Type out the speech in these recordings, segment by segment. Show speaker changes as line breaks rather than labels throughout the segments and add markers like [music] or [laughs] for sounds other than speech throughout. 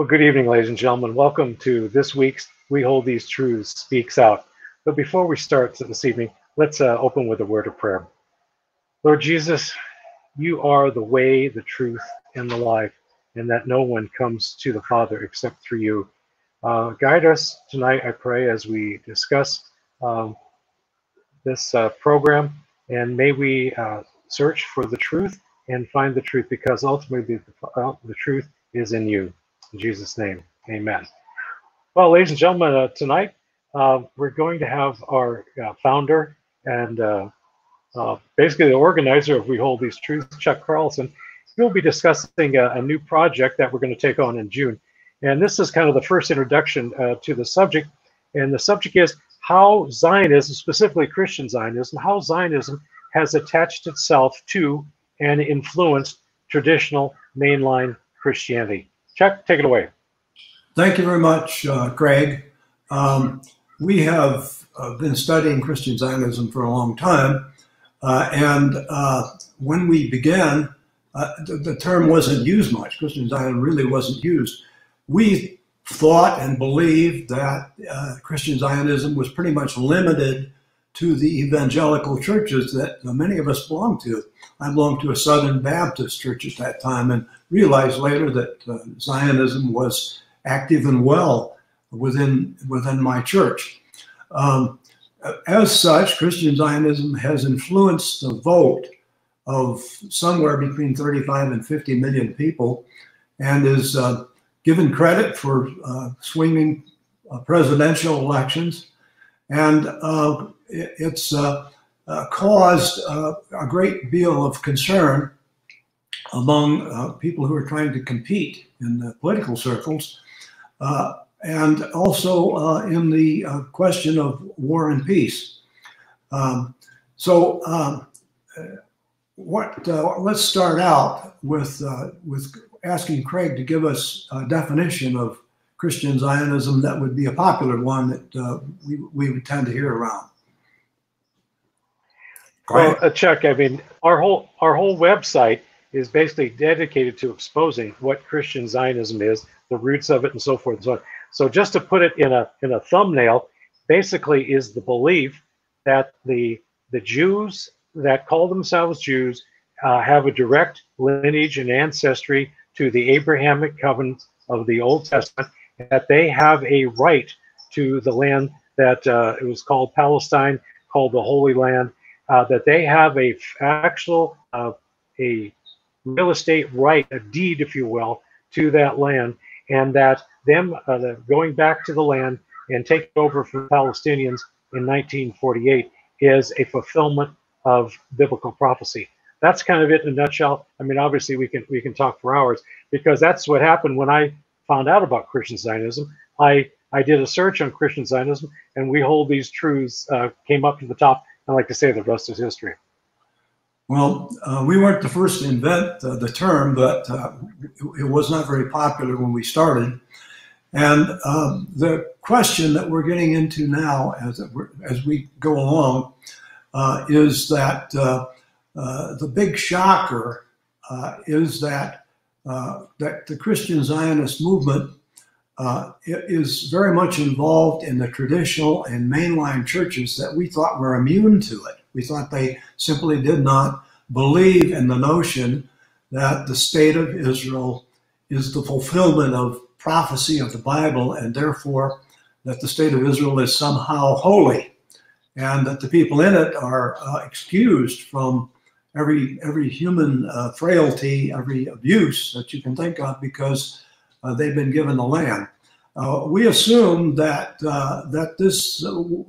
Well, good evening, ladies and gentlemen. Welcome to this week's We Hold These Truths Speaks Out. But before we start this evening, let's uh, open with a word of prayer. Lord Jesus, you are the way, the truth, and the life, and that no one comes to the Father except through you. Uh, guide us tonight, I pray, as we discuss um, this uh, program, and may we uh, search for the truth and find the truth because ultimately the, uh, the truth is in you. In Jesus' name, amen. Well, ladies and gentlemen, uh, tonight uh, we're going to have our uh, founder and uh, uh, basically the organizer of We Hold These Truths, Chuck Carlson. He'll be discussing a, a, new project that we're going to take on in June. And this is kind of the first introduction uh, to the subject. And the subject is how Zionism, specifically Christian Zionism, how Zionism has attached itself to and influenced traditional mainline Christianity. Chuck, take it away.
Thank you very much, uh, Craig. Um, we have uh, been studying Christian Zionism for a long time, uh, and uh, when we began, uh, the, the, term wasn't used much. Christian Zionism really wasn't used. We thought and believed that uh, Christian Zionism was pretty much limited to the evangelical churches that many of us belong to. I belonged to a Southern Baptist church at that time and realized later that uh, Zionism was active and well within within my church. Um, as such, Christian Zionism has influenced the vote of somewhere between 35 and 50 million people, and is uh, given credit for uh, swinging uh, presidential elections, and uh, it, it's uh, caused a great deal of concern among uh, people who are trying to compete in the political circles, uh, and also uh, in the uh, question of war and peace. Um, so, um, what? Uh, let's start out with with asking Craig to give us a definition of Christian Zionism that would be a popular one that we we would tend to hear around.
Well, uh, Chuck, I mean, our whole our whole website is basically dedicated to exposing what Christian Zionism is, the roots of it, and so forth and so on. So just to put it in a in a thumbnail, basically is the belief that the the Jews that call themselves Jews uh, have a direct lineage and ancestry to the Abrahamic covenant of the Old Testament, that they have a right to the land that uh, it was called Palestine, called the Holy Land, uh, that they have a actual uh, a real estate right, a deed, if you will, to that land, and that them uh, going back to the land and taking over from Palestinians in 1948 is a fulfillment of biblical prophecy. That's kind of it in a nutshell. I mean, obviously we can we can talk for hours because that's what happened when I found out about Christian Zionism. I I did a search on Christian Zionism, and we hold these truths uh, came up to the top. I like to say the rest is history.
Well, uh, we weren't the first to invent uh, the term, but uh, it, it, was not very popular when we started. And um, the question that we're getting into now, as as we go along, uh, is that uh, the big shocker is that that the Christian Zionist movement is very much involved in the traditional and mainline churches that we thought were immune to it. We thought they simply did not believe in the notion that the state of Israel is the fulfillment of prophecy of the Bible, and therefore that the state of Israel is somehow holy, and that the people in it are uh, excused from every every human uh, frailty, every abuse that you can think of, because uh, they've been given the land. Uh, we assume that uh, that this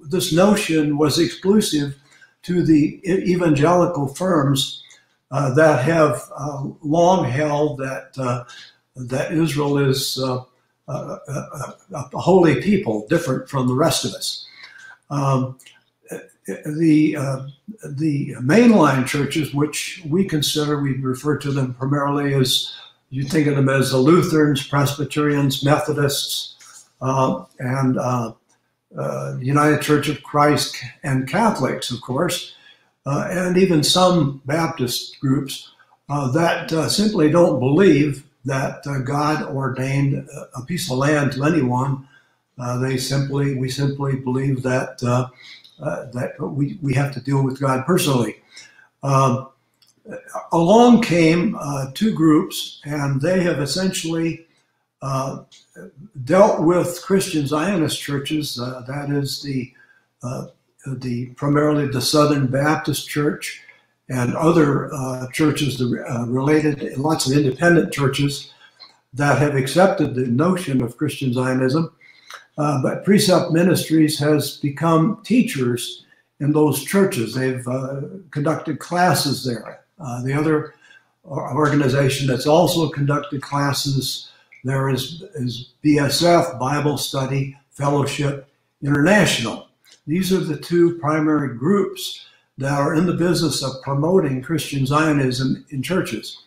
this notion was exclusive to the evangelical firms uh, that have uh, long held that that Israel is uh, a, a, holy people, different from the rest of us. Um, the uh, the mainline churches, which we consider, we refer to them primarily as you think of them as the Lutherans, Presbyterians, Methodists, uh, and uh, United Church of Christ and Catholics, of course, uh, and even some Baptist groups uh, that uh, simply don't believe that uh, God ordained a piece of land to anyone. Uh, they simply, we simply believe that uh, uh, that we, we have to deal with God personally. Um, along came uh, two groups, and they have essentially uh, dealt with Christian Zionist churches. that is the the primarily the Southern Baptist Church and other uh, churches uh, related, lots of independent churches that have accepted the notion of Christian Zionism. Uh, but Precept Ministries has become teachers in those churches. They've uh, conducted classes there. Uh, the other organization that's also conducted classes there is, is BSF, Bible Study Fellowship International. These are the two primary groups that are in the business of promoting Christian Zionism in churches.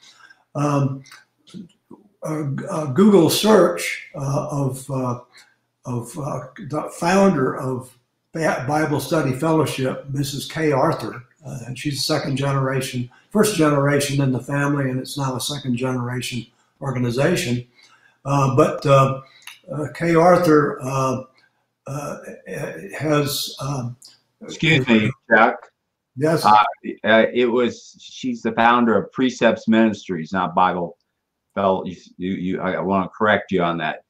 Um, a, a, Google search uh, of, uh, of uh, the founder of Bible Study Fellowship, Mrs. Kay Arthur, uh, and she's second generation, first generation in the family, and it's now a second generation organization. Uh, but uh, Kay Arthur has. Um,
Excuse me, Chuck.
Yes.
Uh, uh, it was. She's the founder of Precepts Ministries, not Bible. Fell. You, you, you I want to correct you on that.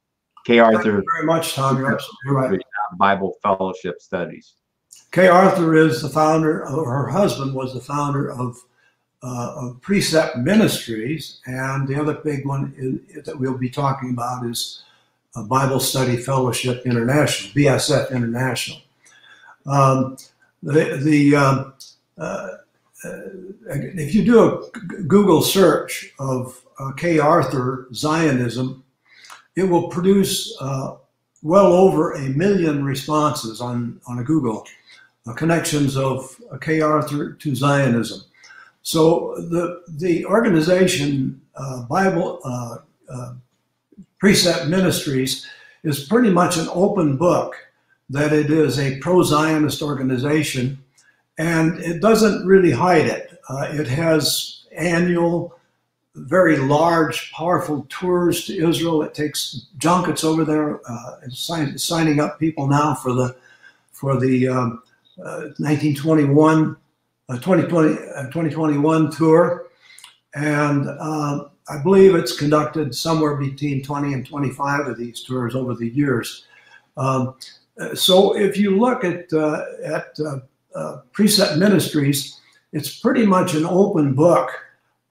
Kay Arthur.
very much, Tom. You're right.
Bible Fellowship Studies.
Kay Arthur is the founder. her husband was the founder of, uh, of Precept Ministries, and the other big one is, that we'll be talking about is Bible Study Fellowship International, BSF International. Um, the the um, uh, uh, if you do a Google search of uh, Kay Arthur Zionism, it will produce uh, well over a million responses on, on a Google uh, connections of uh, Arthur to Zionism. So the, the organization Bible Precept Ministries is pretty much an open book that it is a pro-Zionist organization and it doesn't really hide it. Uh, it has annual, very large, powerful tours to Israel. It takes junkets over there, uh, sign, signing up people now for the for the um, uh, 1921 2020 2021 tour, and um, I believe it's conducted somewhere between 20 and 25 of these tours over the years. Um, so if you look at uh, at uh, uh, Precept Ministries, it's pretty much an open book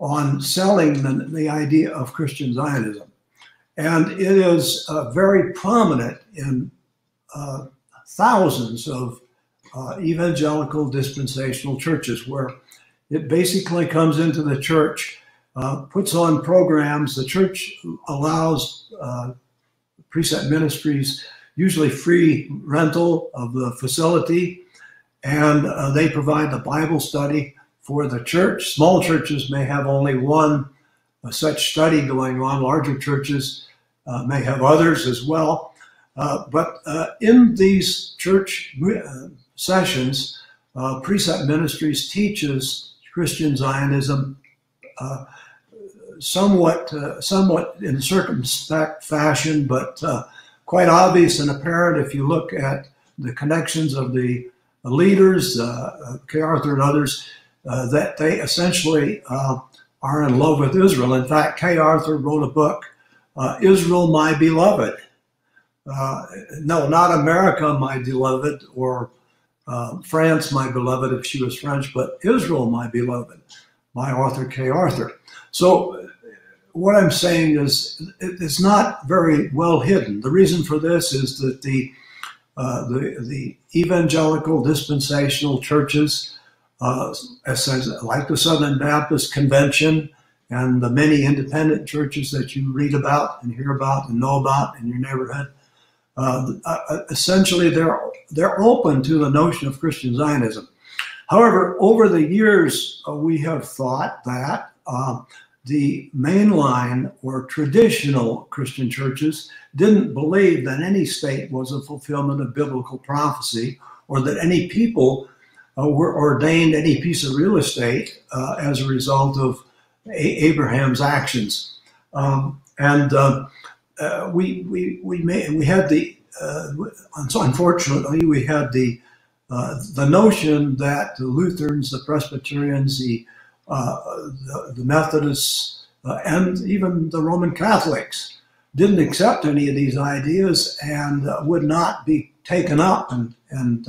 on selling the, the idea of Christian Zionism. And it is uh, very prominent in uh, thousands of uh, evangelical dispensational churches where it basically comes into the church, uh, puts on programs. The church allows uh, Precept Ministries usually free rental of the facility and uh, they provide the Bible study for the church. Small churches may have only one uh, such study going on. Larger churches uh, may have others as well. Uh, but uh, in these church uh, sessions, Precept Ministries teaches Christian Zionism somewhat, somewhat in circumspect fashion, but quite obvious and apparent if you look at the connections of the leaders, uh, Kay Arthur and others, uh, that they essentially uh, are in love with Israel. In fact, Kay Arthur wrote a book, uh, Israel, My Beloved. Uh, no, not America, my beloved, or uh, France, my beloved, if she was French, but Israel, my beloved, by Arthur Kay Arthur. So what I'm saying is it's not very well hidden. The reason for this is that the uh, the, the evangelical dispensational churches, uh, like the Southern Baptist Convention and the many independent churches that you read about and hear about and know about in your neighborhood, uh, uh essentially they're, they're open to the notion of Christian Zionism. However, over the years, uh, we have thought that the mainline or traditional Christian churches didn't believe that any state was a fulfillment of biblical prophecy or that any people uh, were ordained any piece of real estate uh, as a result of a- Abraham's actions. Um, And uh, uh, we, we, we, made, we had the, uh, unfortunately, we had the, uh, the notion that the Lutherans, the Presbyterians, the, uh, the, the, Methodists, uh, and even the Roman Catholics didn't accept any of these ideas and would not be taken up and, and,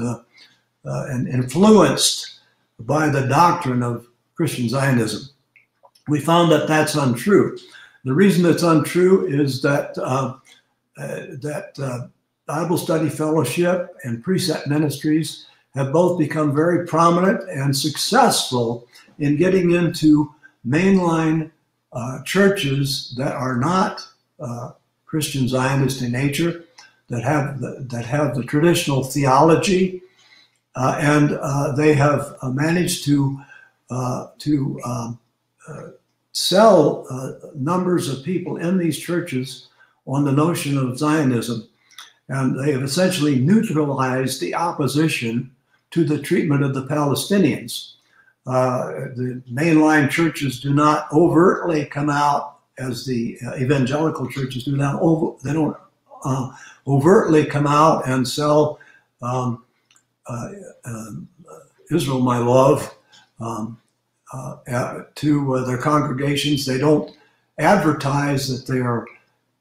and influenced by the doctrine of Christian Zionism. We found that that's untrue. The reason it's untrue is that uh, uh, that uh, Bible Study Fellowship and Precept Ministries have both become very prominent and successful in getting into mainline uh, churches that are not uh, Christian Zionist in nature, that have the, that have the traditional theology, uh, and they have managed to to um, sell uh, numbers of people in these churches on the notion of Zionism. And they have essentially neutralized the opposition to the treatment of the Palestinians. Uh, the mainline churches do not overtly come out as the uh, evangelical churches do not over, they don't uh, overtly come out and sell uh, um, Israel, my love, um, uh, to uh, their congregations. They don't advertise that they are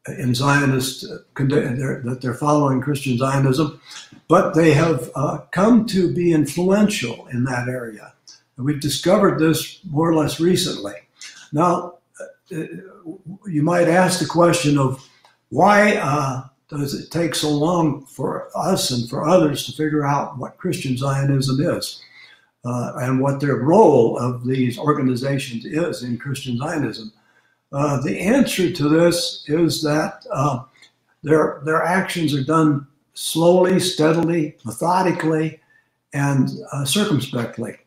in Zionist, uh, that they're following Christian Zionism, but they have uh, come to be influential in that area. And we've discovered this more or less recently. Now, uh, you might ask the question of why uh, does it take so long for us and for others to figure out what Christian Zionism is? uh, and what their role of these organizations is in Christian Zionism. Uh, the answer to this is that uh, their, their actions are done slowly, steadily, methodically, and uh, circumspectly.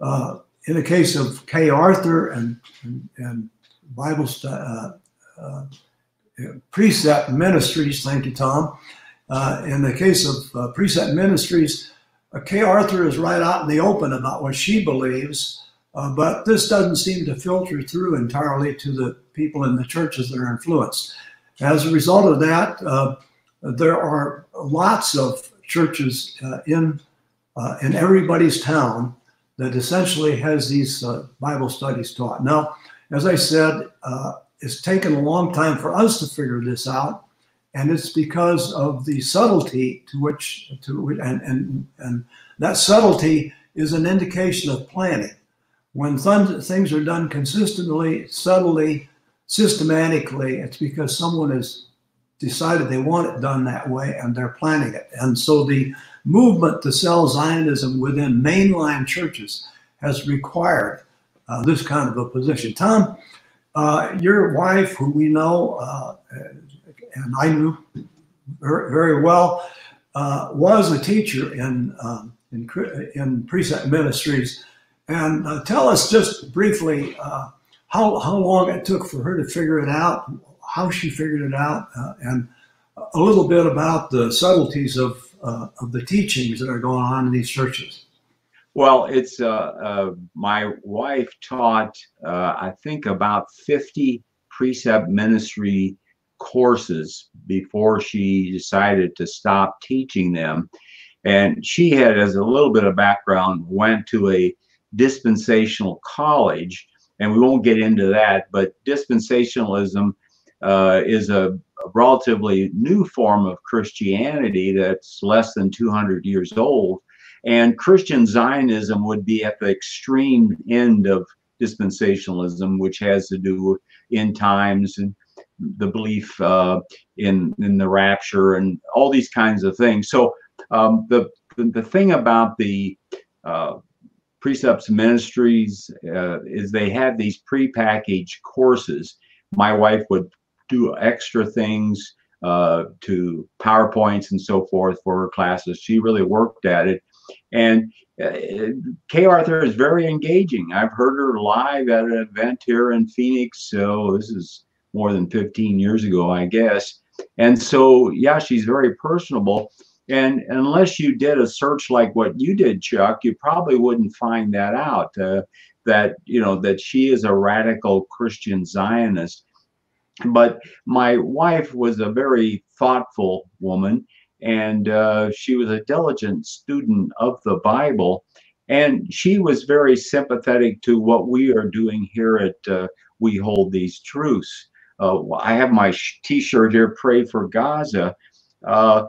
Uh, in the case of Kay Arthur and, and, and Bible uh, Precept Ministries, thank you, Tom. in the case of Precept Ministries, uh, Kay Arthur is right out in the open about what she believes, uh, but this doesn't seem to filter through entirely to the people in the churches that are influenced. As a result of that, uh, there are lots of churches uh, in uh, in everybody's town that essentially has these uh, Bible studies taught. Now, as I said, it's taken a long time for us to figure this out and it's because of the subtlety to which to and and and that subtlety is an indication of planning. When th- things are done consistently, subtly, systematically, it's because someone has decided they want it done that way and they're planning it. And so the movement to sell Zionism within mainline churches has required uh, this kind of a position. Tom, uh, your wife, who we know, uh, and I knew very, well, uh, was a teacher in, um, in, in Precept Ministries. And uh, tell us just briefly uh, how, how long it took for her to figure it out, how she figured it out, uh, and a little bit about the subtleties of, of the teachings that are going on in these churches.
Well, it's uh, my wife taught, I think, about 50 precept ministry courses before she decided to stop teaching them. And she had, as a little bit of background, went to a dispensational college, and we won't get into that, but dispensationalism uh, is a, a relatively new form of Christianity that's less than 200 years old. And Christian Zionism would be at the extreme end of dispensationalism, which has to do end times and the belief uh, in in the rapture and all these kinds of things. So um, the, the, the thing about the uh, precepts ministries uh, is they have these prepackaged courses. My wife would do extra things uh, to PowerPoints and so forth for her classes. She really worked at it. And uh, Kay Arthur is very engaging. I've heard her live at an event here in Phoenix. So this is more than 15 years ago, I guess. And so, yeah, she's very personable. And unless you did a search like what you did, Chuck, you probably wouldn't find that out. Uh, that you know that she is a radical Christian Zionist. but my wife was a very thoughtful woman, and uh, she was a diligent student of the Bible. And she was very sympathetic to what we are doing here at uh, We Hold These Truths. Uh, I have my t shirt here, Pray for Gaza. Uh,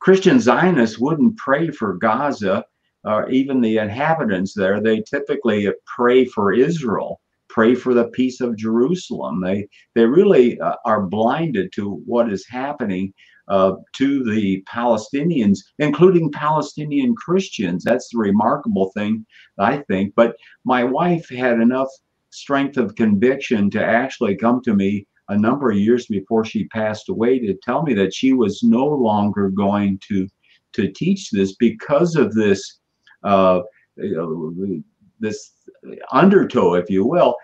Christian Zionists wouldn't pray for Gaza or even the inhabitants there. They typically pray for Israel pray for the peace of Jerusalem. They they really uh, are blinded to what is happening uh, to the Palestinians, including Palestinian Christians. That's the remarkable thing, I think. But my wife had enough strength of conviction to actually come to me a number of years before she passed away to tell me that she was no longer going to to teach this because of this uh, this undertow, if you will,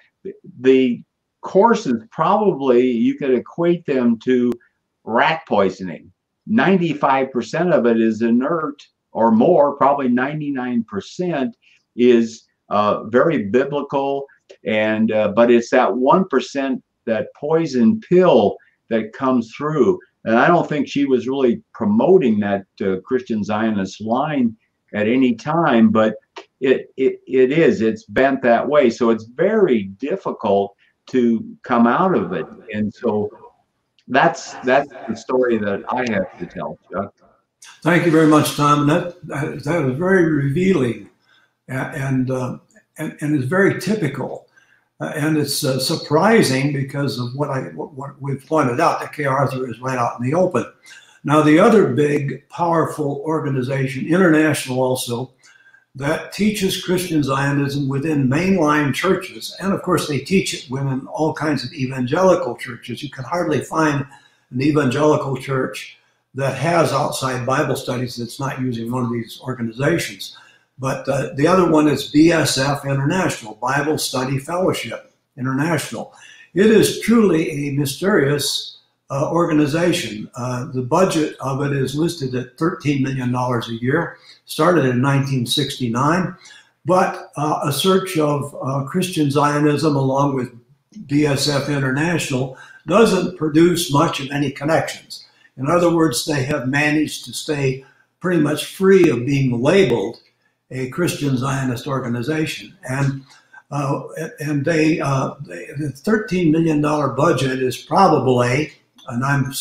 the courses probably you could equate them to rat poisoning. 95% of it is inert or more, probably 99% is uh, very biblical. And uh, but it's that 1% that poison pill that comes through. And I don't think she was really promoting that uh, Christian Zionist line at any time, but it, it it is it's bent that way so it's very difficult to come out of it and so that's that's the story that i have to tell chuck.
Thank you very much tom. That that, that was very revealing and uh, and, and is very typical. Uh, and it's uh, surprising because of what i what, what we've pointed out that kay arthur is right out in the open. Now the other big powerful organization international also that teaches Christian Zionism within mainline churches. And of course, they teach it within all kinds of evangelical churches. You can hardly find an evangelical church that has outside Bible studies that's not using one of these organizations. But uh, the other one is BSF International, Bible Study Fellowship International. It is truly a mysterious uh, organization. Uh, the budget of it is listed at $13 million a year started in 1969. But uh, a search of uh, Christian Zionism along with BSF International doesn't produce much of any connections. In other words, they have managed to stay pretty much free of being labeled a Christian Zionist organization. And uh, and they, uh, they, the $13 million budget is probably, and I'm,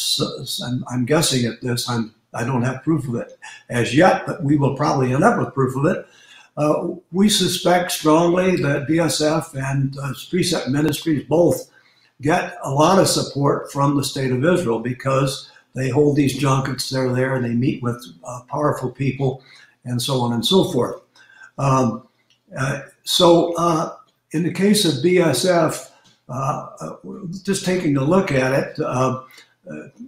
I'm, I'm guessing at this, I'm I don't have proof of it as yet, but we will probably end up with proof of it. Uh, we suspect strongly that BSF and uh, Precept Ministries both get a lot of support from the state of Israel because they hold these junkets, they're there, and they meet with uh, powerful people, and so on and so forth. Um, uh, so, uh, in the case of BSF, just taking a look at it,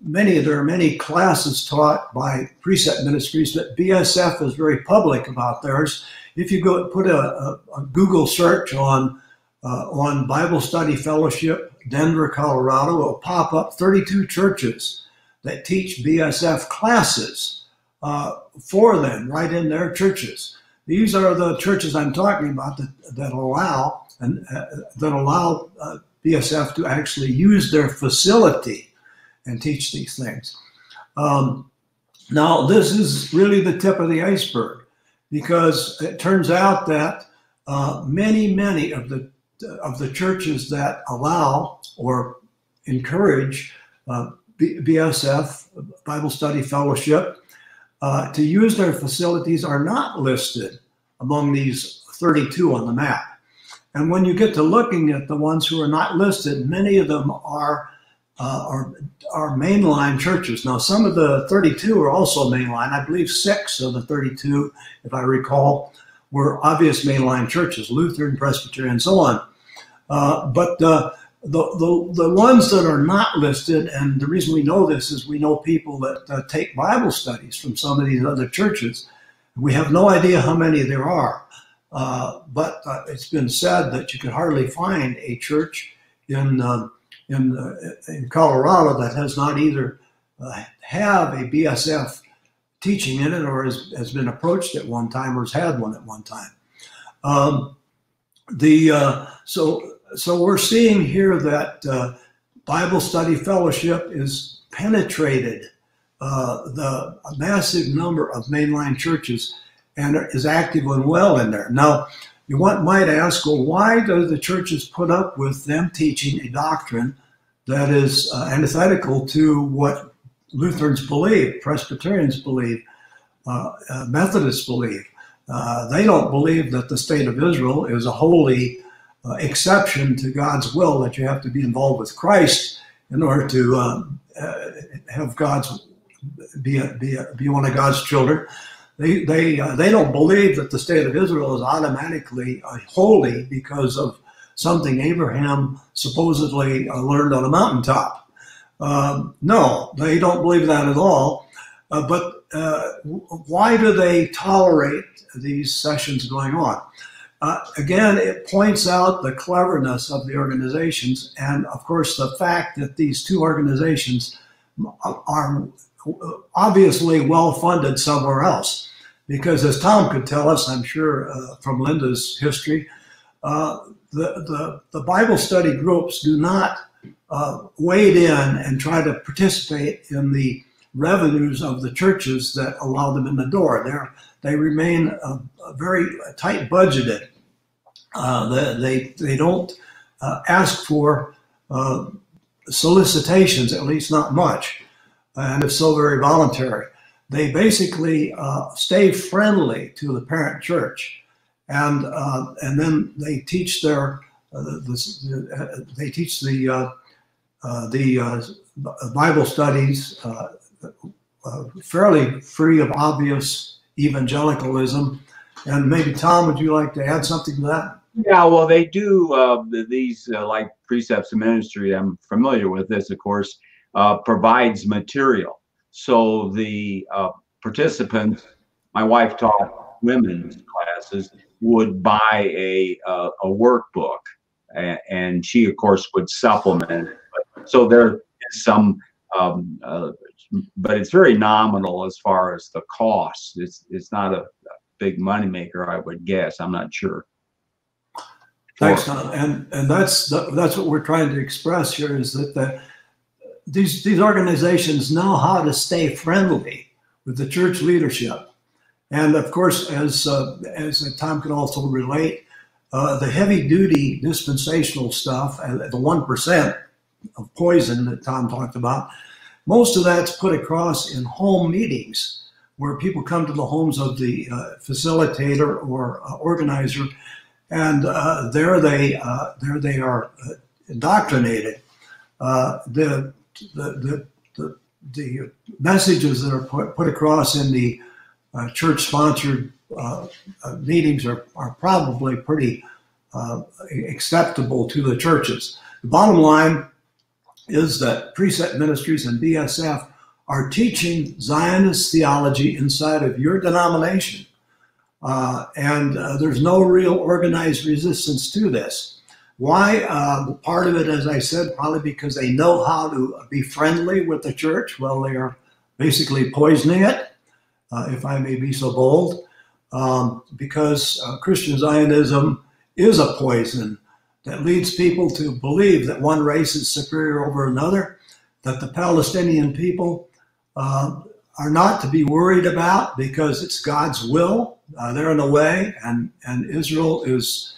many there are many classes taught by precept ministries but bsf is very public about theirs. If you go put a, a, a google search on uh, on bible study fellowship denver colorado it will pop up 32 churches that teach bsf classes uh, for them right in their churches. These are the churches i'm talking about that, that allow and uh, that allow uh, bsf to actually use their facility and teach these things. Um, now, this is really the tip of the iceberg because it turns out that uh, many, many of the of the churches that allow or encourage uh, BSF Bible Study Fellowship uh, to use their facilities are not listed among these 32 on the map. And when you get to looking at the ones who are not listed, many of them are uh, are, are mainline churches. Now, some of the 32 are also mainline. I believe six of the 32, if I recall, were obvious mainline churches, Lutheran, Presbyterian, and so on. Uh, but the, the, the ones that are not listed, and the reason we know this is we know people that uh, take Bible studies from some of these other churches. We have no idea how many there are. Uh, but uh, it's been said that you could hardly find a church in um, in, uh, in Colorado that has not either uh, have a BSF teaching in it or has, has been approached at one time or has had one at one time. Um, the uh, so so we're seeing here that Bible Study Fellowship is penetrated uh, the massive number of mainline churches and is active and well in there. Now, you want, might ask, well, why do the churches put up with them teaching a doctrine that is uh, antithetical to what Lutherans believe, Presbyterians believe, uh, uh, Methodists believe? Uh, they don't believe that the state of Israel is a holy uh, exception to God's will, that you have to be involved with Christ in order to um, uh, have God's be, a, be, a, be one of God's children. They, they, uh, they don't believe that the state of Israel is automatically uh, holy because of something Abraham supposedly uh, learned on a mountaintop. Um, no, they don't believe that at all. Uh, but uh, why do they tolerate these sessions going on? Uh, again, it points out the cleverness of the organizations, and of course, the fact that these two organizations are obviously well funded somewhere else. Because as Tom could tell us, I'm sure uh, from Linda's history, uh, the, the, the, Bible study groups do not uh, wade in and try to participate in the revenues of the churches that allow them in the door. They're, they remain uh, very tight budgeted. Uh, they, they, don't uh, ask for solicitations, at least not much and if so, very voluntary. They basically uh, stay friendly to the parent church, and uh, and then they teach their uh, the, uh, they teach the uh, uh, the Bible studies fairly free of obvious evangelicalism. And maybe Tom, would you like to add something to that?
Yeah, well, they do uh, these uh, like precepts of ministry. I'm familiar with this, of course uh, provides material. So the uh, participants, my wife taught women's classes, would buy a, uh, a workbook, and, and, she, of course, would supplement it. So there is some, um, uh, but it's very nominal as far as the cost. It's it's not a, a big moneymaker, I would guess. I'm not sure.
Thanks. And and that's that's what we're trying to express here is that the these these organizations know how to stay friendly with the church leadership, and of course, as uh, as Tom can also relate, uh, the heavy duty dispensational stuff, uh, the one percent of poison that Tom talked about, most of that's put across in home meetings where people come to the homes of the uh, facilitator or uh, organizer, and uh, there they there they are indoctrinated. the the, the, the, messages that are put, put across in the uh, church sponsored uh, uh, meetings are, are probably pretty uh, acceptable to the churches. The bottom line is that Precept Ministries and BSF are teaching Zionist theology inside of your denomination. Uh, and uh, there's no real organized resistance to this. Why? Uh, part of it, as I said, probably because they know how to be friendly with the church. Well, they are basically poisoning it, uh, if I may be so bold, um, because uh, Christian Zionism is a poison that leads people to believe that one race is superior over another, that the Palestinian people uh, are not to be worried about because it's God's will. Uh, they're in the way, and, and Israel is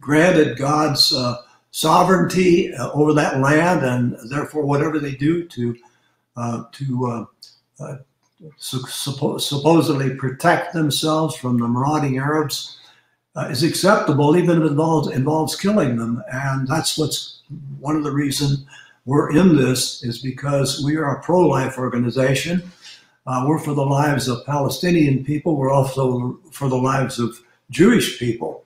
granted God's uh, sovereignty uh, over that land, and therefore, whatever they do to uh, to suppo supposedly protect themselves from the marauding Arabs is acceptable, even if it involves, involves killing them. And that's what's one of the reasons we're in this is because we are a pro-life organization. Uh, we're for the lives of Palestinian people. We're also for the lives of Jewish people.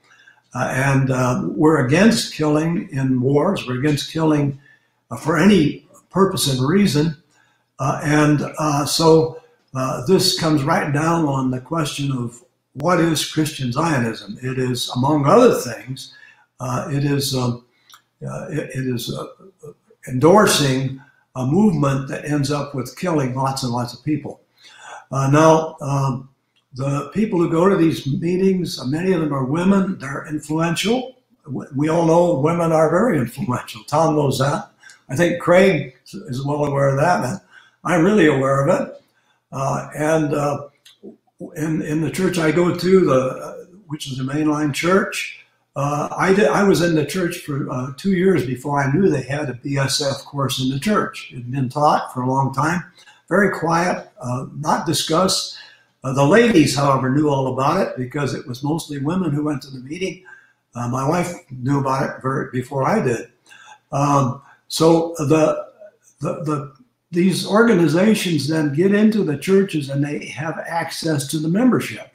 Uh, and uh, we're against killing in wars. We're against killing uh, for any purpose and reason. Uh, and uh, so uh, this comes right down on the question of what is Christian Zionism? It is, among other things, it is um, it, it is endorsing a movement that ends up with killing lots and lots of people. now. Um, the people who go to these meetings, many of them are women. They're influential. We all know women are very influential. Tom knows that. I think Craig is well aware of that, and I'm really aware of it. Uh, and uh, in, in the church I go to, the which is a mainline church, uh, I, did, I was in the church for uh, two years before I knew they had a BSF course in the church. It had been taught for a long time. Very quiet, uh, not discussed. Uh, the ladies, however, knew all about it because it was mostly women who went to the meeting. Uh, my wife knew about it before I did. Um, so the, the, the, these organizations then get into the churches and they have access to the membership.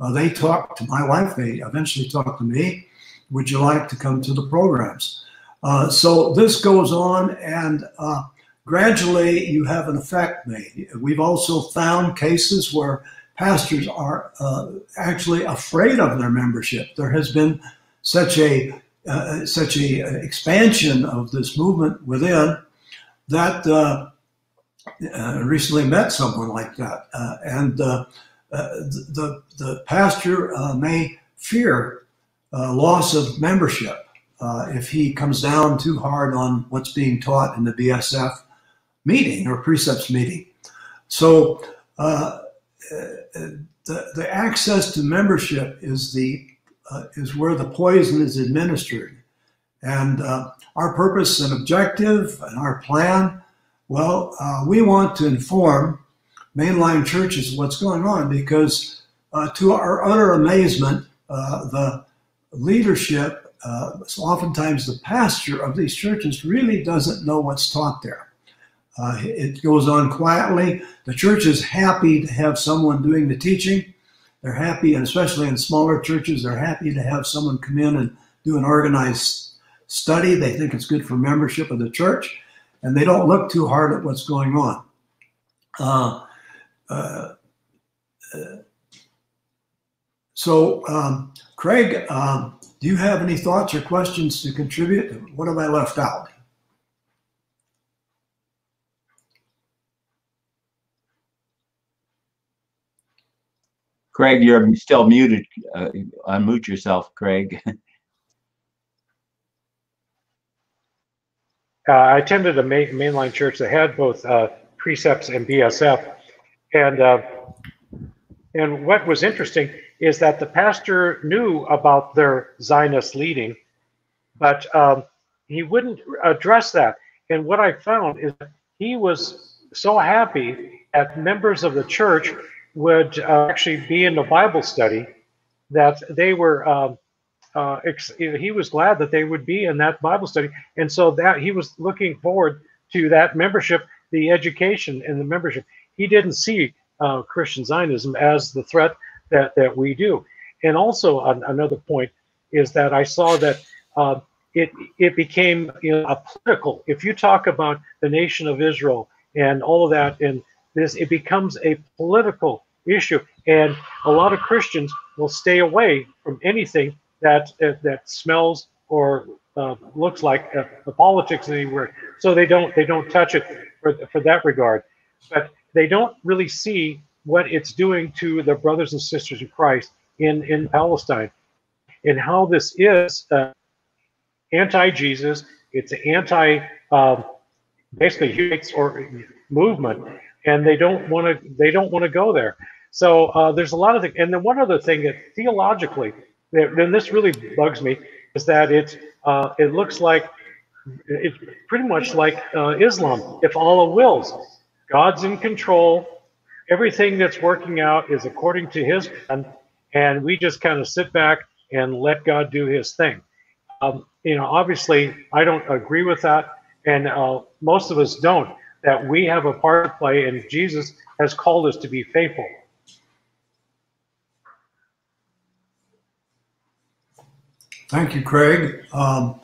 Uh, they talk to my wife, they eventually talk to me. Would you like to come to the programs? Uh, so this goes on, and uh, gradually you have an effect made. We've also found cases where pastors are uh, actually afraid of their membership. There has been such a uh, such a expansion of this movement within that uh, uh, recently met someone like that, uh, and uh, the the pastor may fear loss of membership if he comes down too hard on what's being taught in the BSF meeting or precepts meeting. So the the access to membership is the uh, is where the poison is administered. And uh, our purpose and objective and our plan, well, uh, we want to inform mainline churches what's going on because, uh, to our utter amazement, uh, the leadership, uh, oftentimes the pastor of these churches, really doesn't know what's taught there. It goes on quietly. The church is happy to have someone doing the teaching they're happy, and especially in smaller churches, they're happy to have someone come in and do an organized study. They think it's good for membership of the church, and they don't look too hard at what's going on. Uh, uh, uh so, um, Craig, um, do you have any thoughts or questions to contribute? What have I left out?
Craig, you're still muted. Uh, unmute yourself, Craig. [laughs]
uh, I attended a main, mainline church that had both uh, precepts and BSF, and uh, and what was interesting is that the pastor knew about their Zionist leading, but um, he wouldn't address that. And what I found is he was so happy that members of the church would uh, actually be in the Bible study, that they were. Um, uh, he was glad that they would be in that Bible study, and so that he was looking forward to that membership, the education and the membership. He didn't see uh, Christian Zionism as the threat that that we do. And also another point is that I saw that uh, it it became you know, a political. If you talk about the nation of Israel and all of that, and this it becomes a political issue, and a lot of Christians will stay away from anything that uh, that smells or uh, looks like uh, the politics anywhere. So they don't they don't touch it for for that regard, but they don't really see what it's doing to their brothers and sisters in Christ in in Palestine, and how this is uh, anti-Jesus. It's an anti um, basically human or movement and they don't want to they don't want to go there. So uh, there's a lot of things. And then one other thing that theologically, and this really bugs me, is that it uh, it looks like it's pretty much like uh, Islam. If Allah wills, God's in control. Everything that's working out is according to His plan, and we just kind of sit back and let God do His thing. Um, you know, obviously, I don't agree with that, and uh, most of us don't that we have a part to play and Jesus has called us to be faithful.
Thank you, Craig. Um,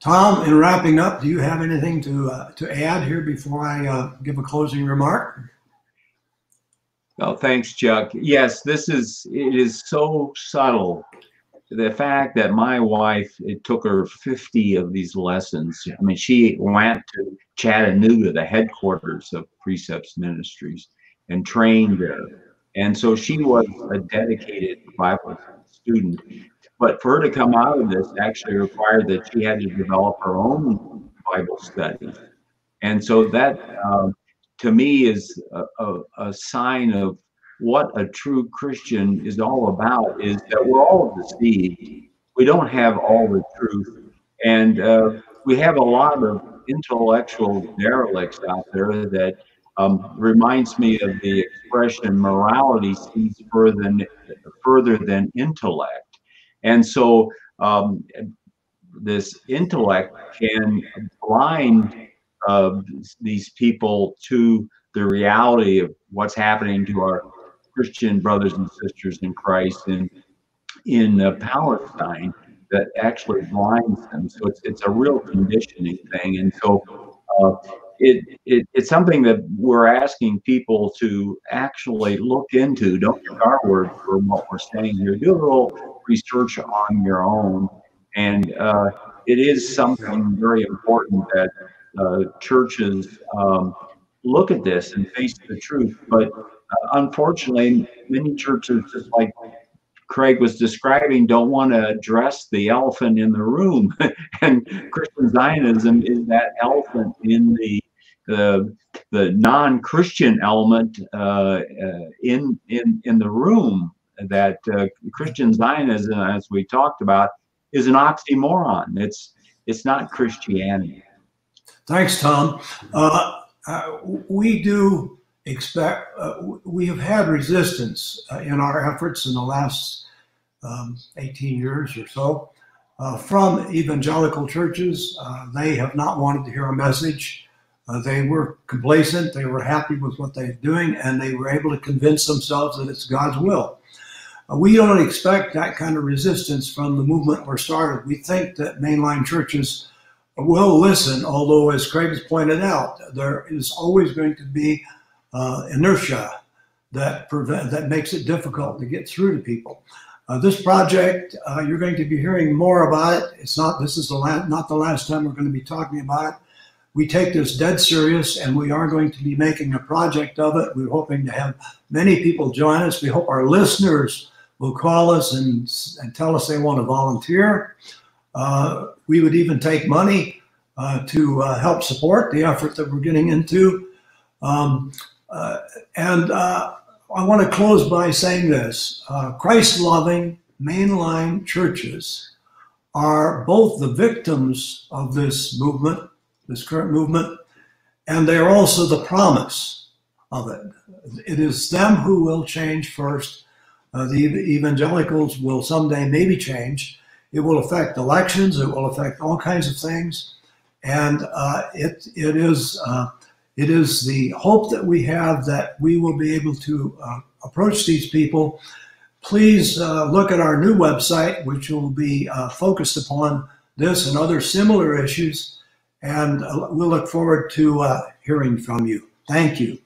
Tom, in wrapping up, do you have anything to uh, to add here before I uh, give a closing remark?
Well, thanks, Chuck. Yes, this is it is so subtle the fact that my wife, it took her 50 of these lessons. I mean, she went to Chattanooga, the headquarters of Precepts Ministries, and trained there. And so she was a dedicated Bible student. But for her to come out of this actually required that she had to develop her own Bible study. And so that, uh, to me, is a, a, a, sign of what a true Christian is all about. Is that we're all deceived. We don't have all the truth, and uh, we have a lot of intellectual derelicts out there that um, reminds me of the expression morality sees further than, further than intellect. And so um, this intellect can blind uh, these people to the reality of what's happening to our Christian brothers and sisters in Christ in in uh, Palestine that actually blinds them. So it's it's a real conditioning thing, and so uh, it, it it's something that we're asking people to actually look into. Don't take our word for what we're saying here. Do a little research on your own, and uh, it is something very important that uh, churches um, look at this and face the truth. But unfortunately, many churches, just like Craig was describing, don't want to address the elephant in the room. [laughs] and Christian Zionism is that elephant in the the the non-Christian element uh, uh, in in in the room. That uh, Christian Zionism, as we talked about, is an oxymoron. It's it's not Christianity.
Thanks, Tom. Uh, uh, we do expect uh, we have had resistance in our efforts in the last um, 18 years or so from evangelical churches. they have not wanted to hear a message uh, they were complacent, they were happy with what they're doing, and they were able to convince themselves that it's God's will. Uh, we don't expect that kind of resistance from the movement we're started. We think that mainline churches will listen, although, as Craig has pointed out, there is always going to be uh, inertia that prevent that makes it difficult to get through to people. Uh, this project, uh, you're going to be hearing more about it. It's not this is the not the last time we're going to be talking about it we take this dead serious and we are going to be making a project of it. We're hoping to have many people join us. We hope our listeners will call us and, and tell us they want to volunteer. Uh, we would even take money uh, to uh, help support the effort that we're getting into. Um, uh, and uh, I want to close by saying this uh, Christ loving mainline churches are both the victims of this movement this current movement, and they are also the promise of it. It is them who will change first. Uh, the evangelicals will someday maybe change. It will affect elections. It will affect all kinds of things, and uh, it it is uh, it is the hope that we have that we will be able to uh, approach these people. Please uh, look at our new website, which will be uh, focused upon this and other similar issues and uh, we'll look forward to uh, hearing from you. Thank you.